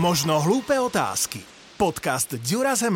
Možno hlúpe otázky. Podcast Dura z.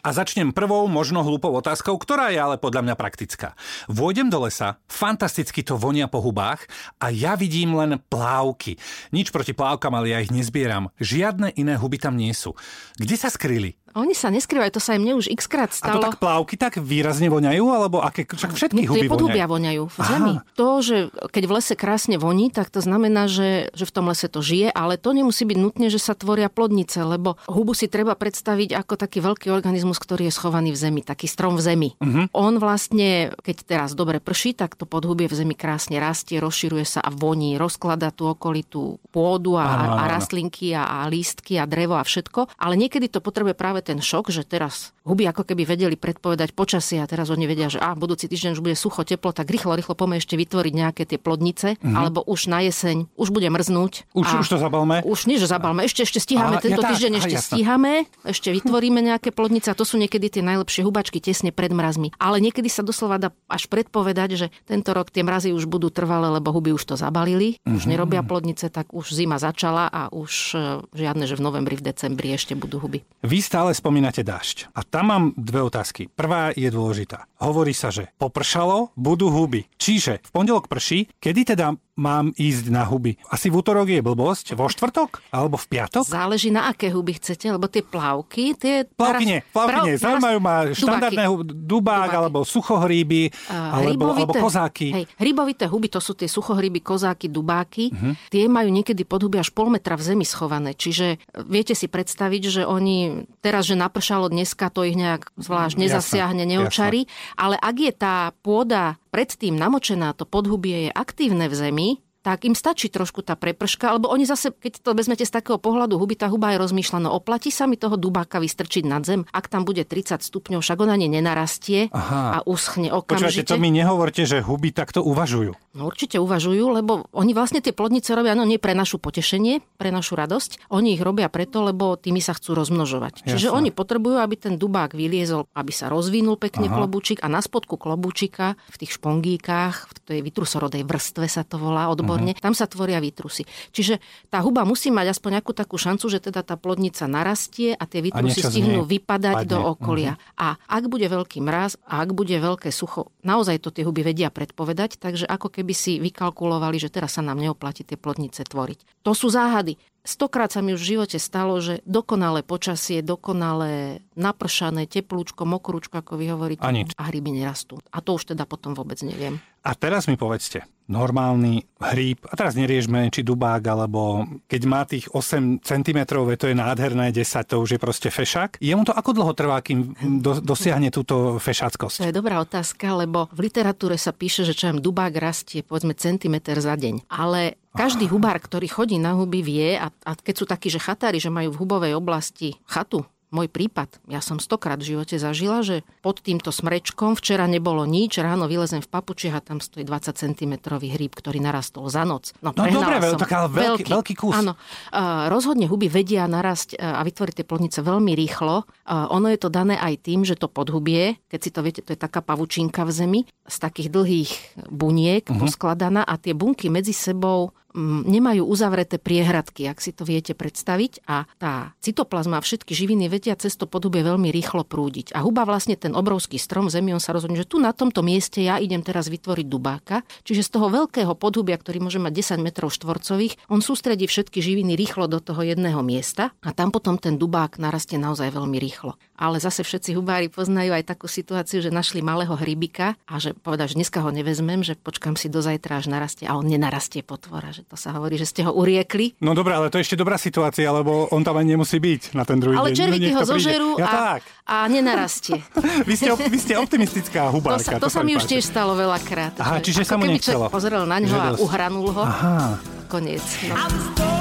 A začnem prvou, možno hlúpou otázkou, ktorá je ale podľa mňa praktická. Vôjdem do lesa, fantasticky to vonia po hubách a ja vidím len plávky. Nič proti plávkam, ale ja ich nezbieram. Žiadne iné huby tam nie sú. Kde sa skryli? Oni sa neskrývajú, to sa im už x krát A stalo. to tak plávky tak výrazne voňajú, alebo aké, však všetky huby Niektoré podhubia voňajú. voňajú v zemi. To, že keď v lese krásne voní, tak to znamená, že, že v tom lese to žije, ale to nemusí byť nutne, že sa tvoria plodnice, lebo hubu si treba predstaviť ako taký veľký organizmus, ktorý je schovaný v zemi, taký strom v zemi. Mhm. On vlastne, keď teraz dobre prší, tak to podhubie v zemi krásne rastie, rozširuje sa a voní, rozklada tú okolitú pôdu a, Áno, áno, a rastlinky a, a lístky a drevo a všetko. Ale niekedy to potrebuje práve ten šok, že teraz huby ako keby vedeli predpovedať počasie a teraz oni vedia, že a budúci týždeň už bude sucho, teplo, tak rýchlo, rýchlo poďme ešte vytvoriť nejaké tie plodnice, alebo už na jeseň, už bude mrznúť. Už, a už to zabalme? už nie, že zabalme, ešte, ešte stíhame, tento ja tak, týždeň ešte jasné. stíhame, ešte vytvoríme nejaké plodnice a to sú niekedy tie najlepšie hubačky tesne pred mrazmi. Ale niekedy sa doslova dá až predpovedať, že tento rok tie mrazy už budú trvalé, lebo huby už to zabalili, už Mhm. nerobia plodnice, tak už zima začala a už e, žiadne, že v novembri, v decembri ešte budú huby. Vy stále spomínate dážď. A tam mám dve otázky. Prvá je dôležitá. Hovorí sa, že popršalo, budú huby. Čiže v pondelok prší, kedy teda mám ísť na huby? Asi v útorok je blbosť? Vo štvrtok? Alebo v piatok? Záleží na aké huby chcete, lebo tie plavky, tie... Plavky nie, plavky Prav- nie. Zaujímajú ma štandardné huby, dubák, Dubáky. alebo suchohríby, A alebo, alebo kozáky. Hej, hrybovité huby, to sú tie suchohryby, kozáky, dubáky. Mhm. Tie majú niekedy podhuby až pol metra v zemi schované. Čiže e, viete si predstaviť, že oni teraz, že napršalo dneska, to ich nejak zvlášť nezasiahne, neočarí. Ale ak je tá pôda predtým namočená, to podhubie je aktívne v zemi, tak im stačí trošku tá preprška, alebo oni zase, keď to vezmete z takého pohľadu huby, tá huba je rozmýšľaná, oplatí sa mi toho dubáka vystrčiť nad zem, ak tam bude 30 stupňov, však ona nenarastie Aha. a uschne Počúvate, okamžite. to mi nehovorte, že huby takto uvažujú. No určite uvažujú, lebo oni vlastne tie plodnice robia, no nie pre našu potešenie, pre našu radosť, oni ich robia preto, lebo tými sa chcú rozmnožovať. Čiže Jasné. oni potrebujú, aby ten dubák vyliezol, aby sa rozvinul pekne Aha. klobúčik a na spodku klobúčika, v tých špongíkách, v tej vytrusorodej vrstve sa to volá odborne, Mhm. tam sa tvoria vytrusy. Čiže tá huba musí mať aspoň nejakú takú šancu, že teda tá plodnica narastie a tie niečo z stihnú vypadať padne. do okolia. A ak bude veľký mraz a ak bude veľké sucho, naozaj to tie huby vedia predpovedať, takže ako keby si vykalkulovali, že teraz sa nám neoplatí tie plodnice tvoriť. To sú záhady. Stokrát sa mi už v živote stalo, že dokonalé počasie, dokonalé napršané, teplúčko, mokrúčko, ako vy hovoríte, A nič. a hryby nerastú. A to už teda potom vôbec neviem. A teraz mi povedzte, normálny hríb, a teraz neriežme, či dubák, alebo keď má tých 8 cm, to je nádherné, 10, to už je proste fešák. Jemu to ako dlho trvá, kým do, dosiahne túto To fešáckosť? je dobrá otázka, lebo v literatúre sa píše, že čo dubák rastie povedzme centimeter za deň. Ale každý hubár, ktorý chodí na huby, vie, a, a keď sú takí, že chatári, že majú v hubovej oblasti chatu, môj prípad, ja som stokrát v živote zažila, že pod týmto smrečkom včera nebolo nič, ráno vylezem v papučiach a tam stojí 20 cm hríb, ktorý narastol za noc. No prehnala dobre, som. tak ale veľký- veľký kus. Áno. Uh, rozhodne huby vedia narasť uh, a vytvoriť tie plodnice veľmi rýchlo. Uh, ono je to dané aj tým, že to podhubie, keď si to viete, to je taká pavučinka v zemi, z takých dlhých buniek uh-huh. poskladaná a tie bunky medzi sebou nemajú uzavreté priehradky, ak si to viete predstaviť. A tá cytoplazma a všetky živiny vedia cez to podhubie veľmi rýchlo prúdiť. A huba vlastne ten obrovský strom zemi, on sa rozhodne, že tu na tomto mieste ja idem teraz vytvoriť dubáka. Čiže z toho veľkého podhubia, ktorý môže mať 10 metrov štvorcových, on sústredí všetky živiny rýchlo do toho jedného miesta a tam potom ten dubák narastie naozaj veľmi rýchlo. Ale zase všetci hubári poznajú aj takú situáciu, že našli malého hrybika a že povedal, že dneska ho nevezmem, že počkam si do zajtra, až narastie a on nenarastie potvora, že to sa hovorí, že ste ho uriekli. No dobré, ale to je ešte dobrá situácia, lebo on tam ani nemusí byť na ten druhý Ale deň. červíky No, ho to príde. zožerú Ja a, tak. a nenarastie. Vy ste, vy ste optimistická To hubárka. sa, to sa mi už tiež stalo veľakrát. Aha, že čiže sa mu nechcelo. pozrel na ňo a uhranul ho. Aha. Koniec. No.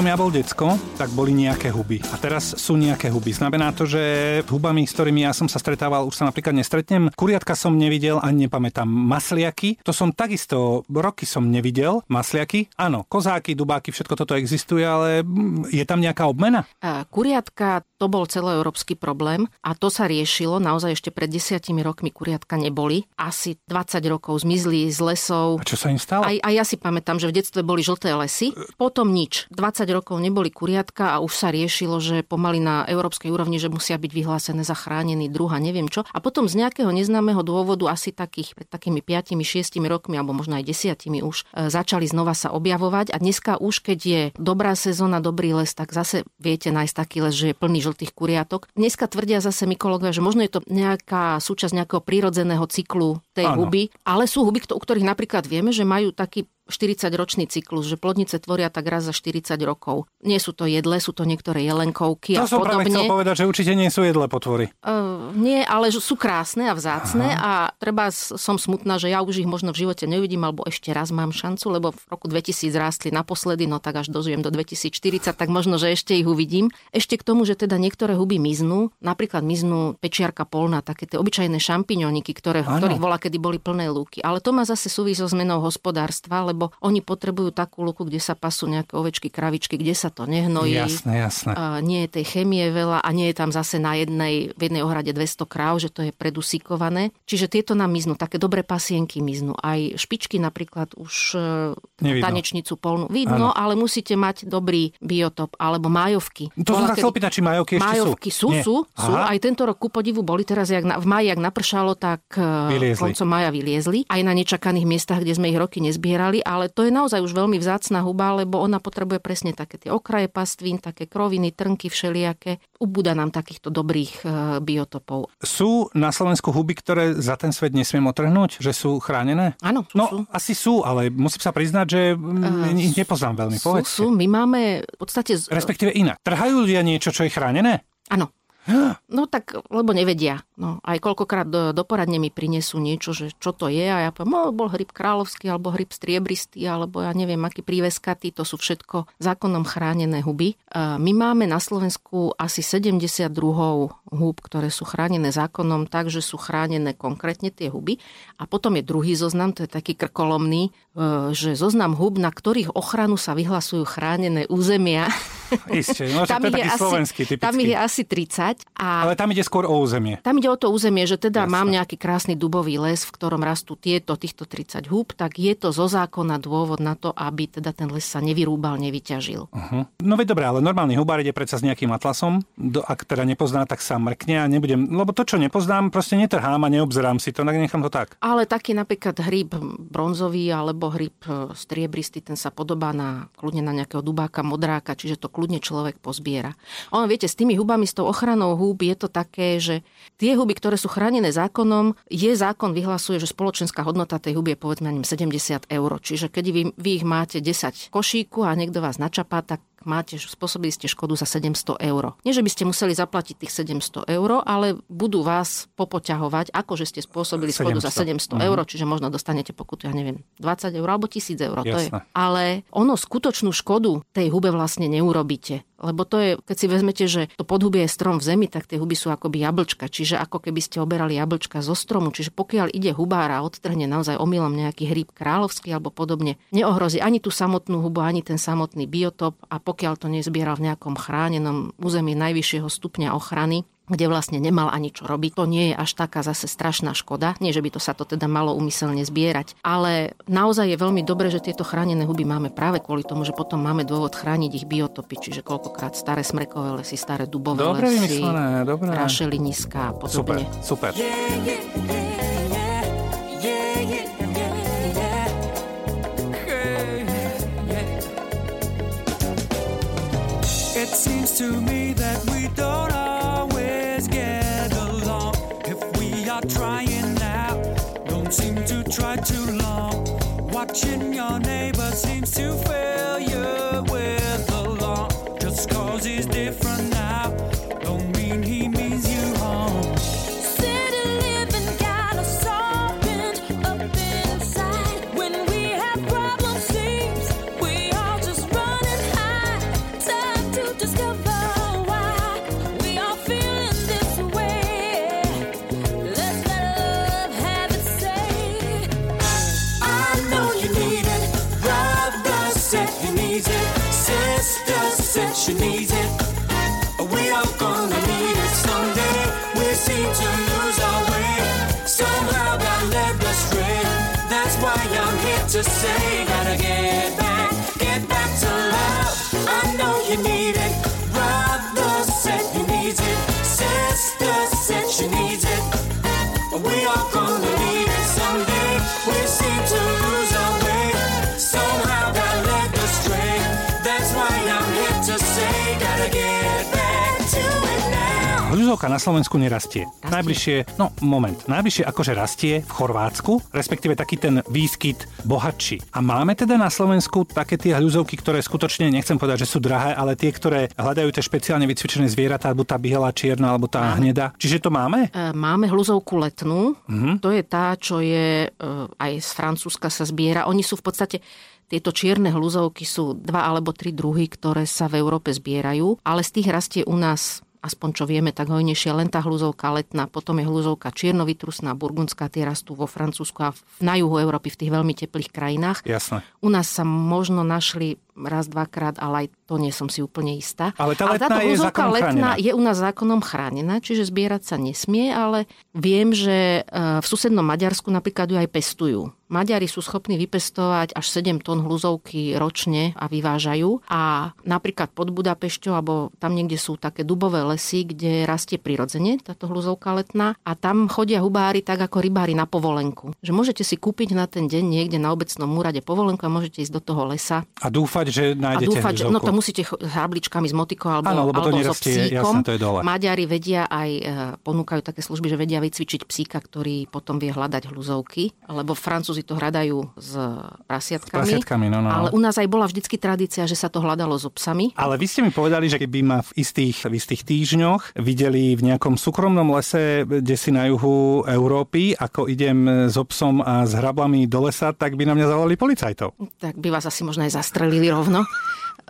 Som ja bol decko, tak boli nejaké huby. A teraz sú nejaké huby. Znamená to, že hubami, s ktorými ja som sa stretával, už sa napríklad nestretnem. Kuriatka som nevidel ani nepamätám. Masliaky, to som takisto, roky som nevidel. Masliaky, áno, kozáky, dubáky, všetko toto existuje, ale je tam nejaká obmena? A Kuriatka to bol celoeurópsky problém a to sa riešilo. Naozaj ešte pred desiatimi rokmi kuriatka neboli. Asi 20 rokov zmizli z lesov. A čo sa im stalo? Aj, aj ja si pamätám, že v detstve boli žlté lesy. Potom nič. 20 rokov neboli kuriatka a už sa riešilo, že pomaly na európskej úrovni, že musia byť vyhlásené za chránený druh a neviem čo. A potom z nejakého neznámeho dôvodu asi takých pred takými 5-6 rokmi alebo možno aj 10 už e, začali znova sa objavovať a dneska už keď je dobrá sezóna, dobrý les, tak zase viete nájsť taký les, že je plný žltých kuriatok. Dneska tvrdia zase mykológovia, že možno je to nejaká súčasť nejakého prírodzeného cyklu tej Áno. huby, ale sú huby, u ktorých napríklad vieme, že majú taký 40-ročný cyklus, že plodnice tvoria tak raz za 40 rokov. Nie sú to jedle, sú to niektoré jelenkovky To a som práve chcel povedať, že určite nie sú jedlé potvory. Uh, nie, ale sú krásne a vzácne a treba som smutná, že ja už ich možno v živote neuvidím, alebo ešte raz mám šancu, lebo v roku 2000 rástli naposledy, no tak až dožijem do 2040, tak možno, že ešte ich uvidím. Ešte k tomu, že teda niektoré huby miznú, napríklad miznú pečiarka polná, také tie obyčajné šampiňoniky, ktoré, Áno. ktorých bola kedy boli plné lúky. Ale to má zase súvisť so zmenou hospodárstva, lebo oni potrebujú takú lúku, kde sa pasú nejaké ovečky, kravičky, kde sa to nehnojí. Jasné, jasné. A nie je tej chemie veľa a nie je tam zase na jednej, v jednej ohrade 200 kráv, že to je predusíkované. Čiže tieto nám miznú, také dobré pasienky miznú. Aj špičky napríklad už e, Nevidno. tanečnicu polnú. Vidno, Áno. ale musíte mať dobrý biotop alebo majovky. To som Bola sa chcel pýtať, či majovky ešte sú. Majovky sú, Nie. sú, sú. Aha. Aj tento rok ku podivu boli teraz, jak na, v maji, jak napršalo, tak e, Vyliezli. koncom maja vyliezli. Aj na nečakaných miestach, kde sme ich roky nezbierali, ale to je naozaj už veľmi vzácna huba, lebo ona potrebuje presne také tie okraje pastvín, také kroviny, trnky všelijaké. Ubúda nám takýchto dobrých e, biotopov. Sú na Slovensku huby, ktoré za ten svet nesmiem otrhnúť, že sú chránené? Áno, sú, No, sú. asi sú, ale musím sa priznať, že uh, ich nepoznám veľmi. Sú, Povedzte. sú, my máme v podstate... z- Respektíve inak. Trhajú ľudia niečo, čo je chránené? Áno. No tak, lebo nevedia. No, aj koľkokrát do, do poradne mi prinesú niečo, že čo to je a ja poviem, no, bol hryb kráľovský, alebo hryb striebristý, alebo ja neviem, aký príveskatý, to sú všetko zákonom chránené huby. A My máme na Slovensku asi 70 druhov húb, ktoré sú chránené zákonom, takže sú chránené konkrétne tie huby. A potom je druhý zoznam, to je taký krkolomný, e, že zoznam húb, na ktorých ochranu sa vyhlasujú chránené územia. Isté, no, že to je taký slovenský, typický. tam ich je asi 30 a Ale tam ide skôr o územie. tam ide o to územie, že teda Jasné. mám nejaký krásny dubový les, v ktorom rastú tieto, týchto 30 húb, tak je to zo zákona dôvod na to, aby teda ten les sa nevyrúbal, nevyťažil. Uh-huh. No veď dobré, ale normálny hubár ide predsa s nejakým atlasom. Do, ak teda nepozná, tak sa mrkne a nebudem... Lebo to, čo nepoznám, proste netrhám a neobzerám si to, nechám to tak. Ale taký napríklad hryb bronzový alebo hryb e, striebristý, ten sa podobá na, kľudne na nejakého dubáka, modráka, čiže to kľudne človek pozbiera. Ono, viete, s tými hubami, s tou ochranou húb je to také, že tie huby, ktoré sú chránené zákonom, je zákon vyhlasuje, že spoločenská hodnota tej huby je povedzme na ňom 70 eur. Čiže keď vy, vy ich máte 10 košíku a niekto vás načapá, tak máte, spôsobili ste škodu za 700 eur. Nie, že by ste museli zaplatiť tých 700 eur, ale budú vás popoťahovať, ako že ste spôsobili škodu za 700. 700 eur, čiže možno dostanete pokutu, ja neviem, 20 eur alebo 1000 eur. To je. Ale ono skutočnú škodu tej hube vlastne neurobíte. Lebo to je, keď si vezmete, že to podhubie je strom v zemi, tak tie huby sú akoby jablčka. Čiže ako keby ste oberali jablčka zo stromu. Čiže pokiaľ ide hubára a odtrhne naozaj omylom nejaký hríb kráľovský alebo podobne, neohrozí ani tú samotnú hubu, ani ten samotný biotop a pokiaľ to nezbieral v nejakom chránenom území najvyššieho stupňa ochrany, kde vlastne nemal ani čo robiť. To nie je až taká zase strašná škoda. Nie, že by to sa to teda malo umyselne zbierať. Ale naozaj je veľmi dobré, že tieto chránené huby máme práve kvôli tomu, že potom máme dôvod chrániť ich biotopy, čiže koľkokrát staré smrekové lesy, staré dubové Dobre lesy, vymyslené, dobre. rašeliniska a Super, podobne. super. It Watching your neighbor seems to fill she needs it. We are gonna need it someday. We seem to lose our way. Somehow got led astray. That's why I'm here to say, gotta get back, Hľuzovka na Slovensku nerastie. Najbližšie, no moment, najbližšie akože rastie v Chorvátsku, respektíve taký ten výskyt bohatší. A máme teda na Slovensku také tie hľuzovky, ktoré skutočne, nechcem povedať, že sú drahé, ale tie, ktoré hľadajú tie špeciálne vycvičené zvieratá, alebo tá biela, čierna, alebo tá hneda. Čiže to máme? E, Máme hluzovku letnú, Mhm. to je tá, čo je e, aj z Francúzska sa zbiera. Oni sú v podstate tieto čierne hľuzovky sú dva alebo tri druhy, ktoré sa v Európe zbierajú, ale z tých rastie u nás aspoň čo vieme, tak hojnejšie len tá hľuzovka letná, potom je hľuzovka čiernovytrusná, burgundská, tie rastú vo Francúzsku a v- na juhu Európy v tých veľmi teplých krajinách. Jasné. U nás sa možno našli raz, dvakrát, ale aj to nie som si úplne istá. Ale tá letná táto je letná chránená. je u nás zákonom chránená, čiže zbierať sa nesmie, ale viem, že e, v susednom Maďarsku napríklad ju aj pestujú. Maďari sú schopní vypestovať až 7 tón hľuzovky ročne a vyvážajú. A napríklad pod Budapešťou, alebo tam niekde sú také dubové lesy, kde rastie prirodzene táto hľuzovka letná. A tam chodia hubári tak ako rybári na povolenku. Že môžete si kúpiť na ten deň niekde na obecnom úrade povolenku a môžete ísť do toho lesa A dúfať, že a nájdete dúfať, že, no hľuzovku. to musíte cho- s hrabličkami, s motikou alebo, Áno, alebo so nerastie, psíkom. jasné, to je dole. Maďari vedia aj, e, ponúkajú také služby, že vedia vycvičiť psíka, ktorý potom vie hľadať hľuzovky, lebo Francúzi to hľadajú s prasiatkami. S prasiatkami, no, no. Ale u nás aj bola vždycky tradícia, že sa to hľadalo so psami. Ale vy ste mi povedali, že keby ma v istých, v istých týždňoch videli v nejakom súkromnom lese, kde si na juhu Európy, ako idem s obsom a s hrablami do lesa, tak by na mňa zavolali policajtov. Tak by vás asi možno aj zastrelili rovno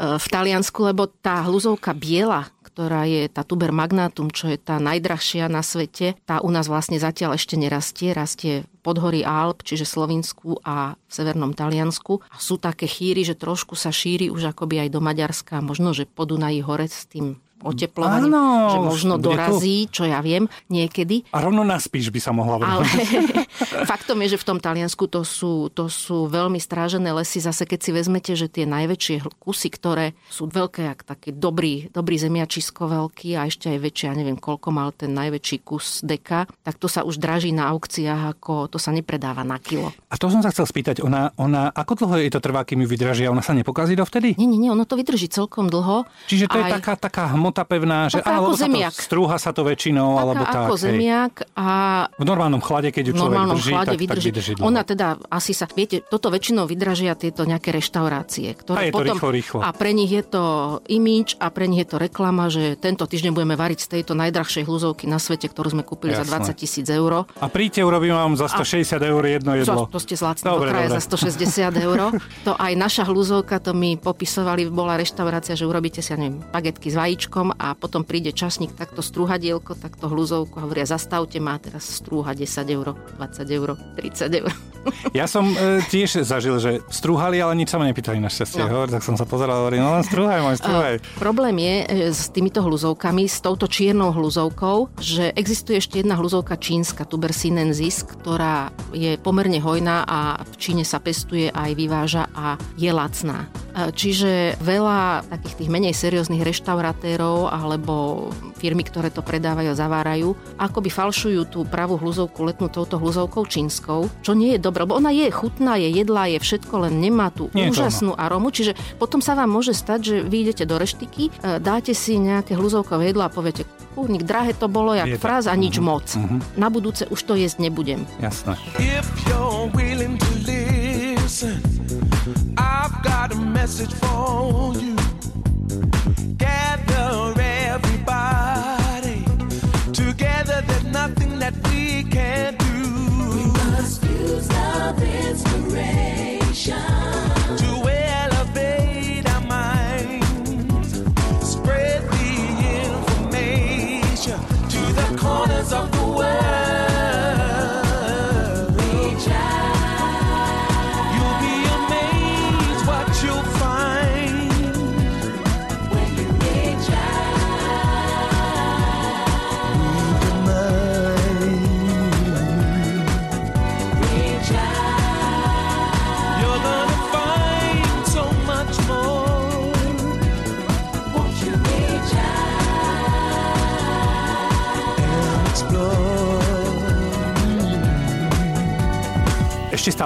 v Taliansku, lebo tá hľuzovka biela, ktorá je tá tuber magnatum, čo je tá najdrahšia na svete, tá u nás vlastne zatiaľ ešte nerastie. Rastie v podhorí Alp, čiže Slovinsku a v severnom Taliansku. A sú také chýry, že trošku sa šíri už akoby aj do Maďarska, možno, že po Dunaji hore s tým oteplovaním, Áno, že možno dorazí, čo ja viem, niekedy. A rovno na spíš by sa mohla Ale vrhnúť. faktom je, že v tom Taliansku to sú, to sú veľmi strážené lesy. Zase keď si vezmete, že tie najväčšie kusy, ktoré sú veľké, jak taký dobrý, dobrý zemiačisko veľký a ešte aj väčšie, ja neviem koľko mal ten najväčší kus deka, tak to sa už draží na aukciách, ako to sa nepredáva na kilo. A to som sa chcel spýtať, ona, ona, ako dlho jej to trvá, kým ju vydržia? Ona sa nepokazí dovtedy? Nie, nie, nie, ono to vydrží celkom dlho. Čiže to je Aj- taká, taká hmota pevná, že Taká áno, ako to, strúha sa to väčšinou, Taká alebo tak. ako hej. zemiak a V normálnom chlade, keď ju človek normálnom drží, chlade tak, tak vydrží. vydrží dlho. Ona teda asi sa, viete, toto väčšinou vydražia tieto nejaké reštaurácie, A ktoré je to potom, rýchlo, rýchlo. a pre nich je to imič a pre nich je to reklama, že tento týždeň budeme variť z tejto najdrahšej hľuzovky na svete, ktorú sme kúpili za Jasné. 20 tisíc eur. A príďte, urobím vám za 160 eur jedno jedlo. To, to ste zlacní do Dobre, dobre. za 160 eur. To aj naša hľuzovka, to mi popisovali, bola reštaurácia, že urobíte si, ja neviem, bagetky s vajíčkom a potom príde časník, takto strúhadielko, takto hľuzovku a hovoria, zastavte ma, teraz strúha 10 eur, 20 eur, 30 eur. Ja som e, tiež zažil, že strúhali, ale nič sa ma nepýtali na šťastie. No. Tak som sa pozeral a hovorím, no len strúhaj, môj, strúhaj. Problém je e, s týmito hľuzovkami, s touto čiernou hľuzovkou, že existuje ešte jedna hľuzovka čínska, tuber sinensis, ktorá je pomerne hojná a v Číne sa pestuje aj vyváža a je lacná. Čiže veľa takých tých menej serióznych reštauratérov alebo firmy, ktoré to predávajú a zavárajú, akoby falšujú tú pravú hľuzovku letnú touto hľuzovkou čínskou, čo nie je dobré, lebo ona je chutná, je jedlá, je všetko, len nemá tú Nie úžasnú arómu, čiže potom sa vám môže stať, že vy idete do reštiky, e, dáte si nejaké hľuzovkové jedlo a poviete, kurník, drahé to bolo, jak Bieda. fráz a nič Mhm. moc. Na budúce už to jesť nebudem. Jasné. If you're message for you.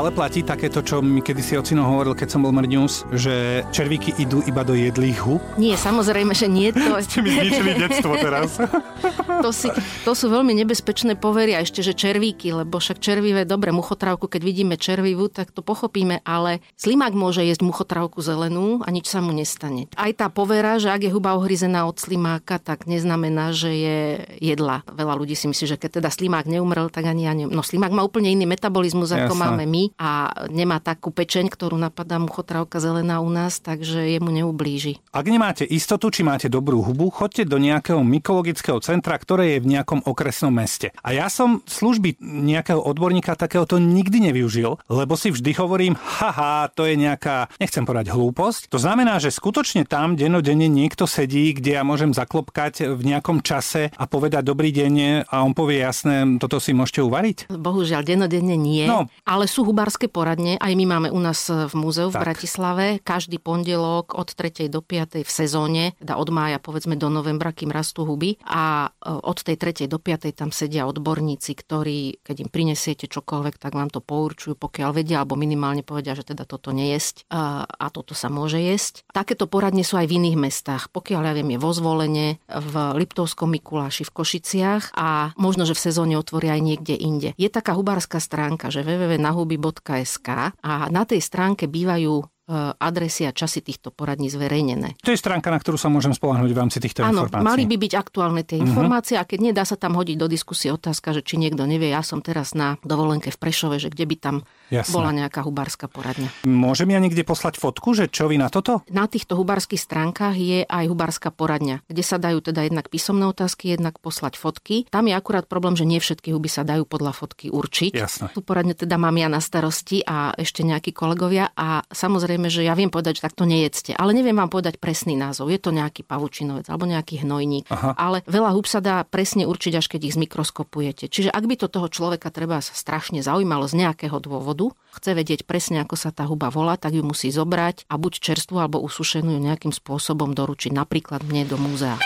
Stále platí takéto, čo mi kedysi ocino hovoril, keď som bol mrňus, že červíky idú iba do jedlých hub? Nie, samozrejme, že nie. To, Ste mi zničili detstvo teraz. to, si, to sú veľmi nebezpečné povery a ešte, že červíky, lebo však červivé, dobre, muchotrávku, keď vidíme červivú, tak to pochopíme, ale slimák môže jesť muchotrávku zelenú a nič sa mu nestane. Aj tá povera, že ak je huba ohryzená od slimáka, tak neznamená, že je jedla. Veľa ľudí si myslí, že keď teda slimák neumrel, tak ani ja ne... No slimák má úplne iný metabolizmus, ako Jasné. máme my a nemá takú pečeň, ktorú napadá muchotrávka zelená u nás, takže jemu neublíži. Ak nemáte istotu, či máte dobrú hubu, choďte do nejakého mykologického centra, ktoré je v nejakom okresnom meste. A ja som služby nejakého odborníka takéhoto nikdy nevyužil, lebo si vždy hovorím, haha, to je nejaká, nechcem povedať hlúposť. To znamená, že skutočne tam denodenne niekto sedí, kde ja môžem zaklopkať v nejakom čase a povedať dobrý deň a on povie jasné, toto si môžete uvariť. Bohužiaľ, denodenne nie, No. ale sú hubárske poradne, aj my máme u nás v múzeu v Tak. Bratislave, každý pondelok od 3. do 5. v sezóne, teda od mája povedzme do novembra, kým rastú huby a e, od tej 3. do 5. tam sedia odborníci, ktorí, keď im prinesiete čokoľvek, tak vám to pourčujú, pokiaľ vedia, alebo minimálne povedia, že teda toto nejesť a, a toto sa môže jesť. Takéto poradne sú aj v iných mestách. Pokiaľ ja viem, je vo Zvolene, v Liptovskom Mikuláši, v Košiciach a možno, že v sezóne otvoria aj niekde inde. Je taká hubárska stránka, že www.nahuby.sk a na tej stránke bývajú adresy a časy týchto poradní zverejnené. To je stránka, na ktorú sa môžem spolahnúť v rámci týchto Áno, informácií. mali by byť aktuálne tie informácie a keď nie, dá sa tam hodiť do diskusie otázka, že či niekto nevie, ja som teraz na dovolenke v Prešove, že kde by tam Jasné. bola nejaká hubárska poradňa. Môžem ja niekde poslať fotku, že čo vy na toto? Na týchto hubárskych stránkach je aj hubárska poradňa, kde sa dajú teda jednak písomné otázky, jednak poslať fotky. Tam je akurát problém, že nie všetky huby sa dajú podľa fotky určiť. Jasné. Tu poradne teda mám ja na starosti a ešte nejakí kolegovia a samozrejme, že ja viem povedať, že takto nejedzte, ale neviem vám povedať presný názov. Je to nejaký pavučinovec alebo nejaký hnojník, Aha. ale veľa hub sa dá presne určiť, až keď ich zmikroskopujete. Čiže ak by to toho človeka treba strašne zaujímalo z nejakého dôvodu, chce vedieť presne, ako sa tá huba volá, tak ju musí zobrať a buď čerstvú alebo usušenú ju nejakým spôsobom doručiť napríklad mne do múzea.